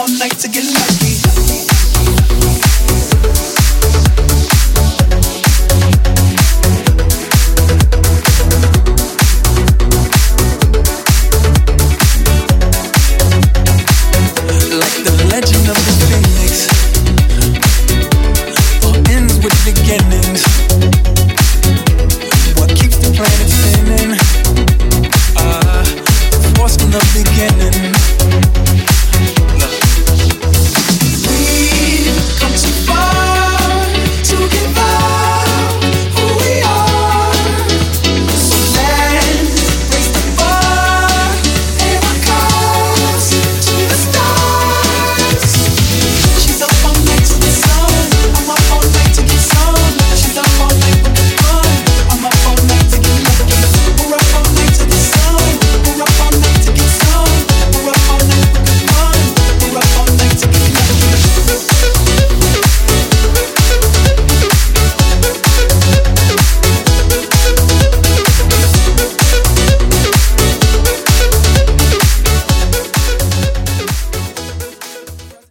all night to get lucky.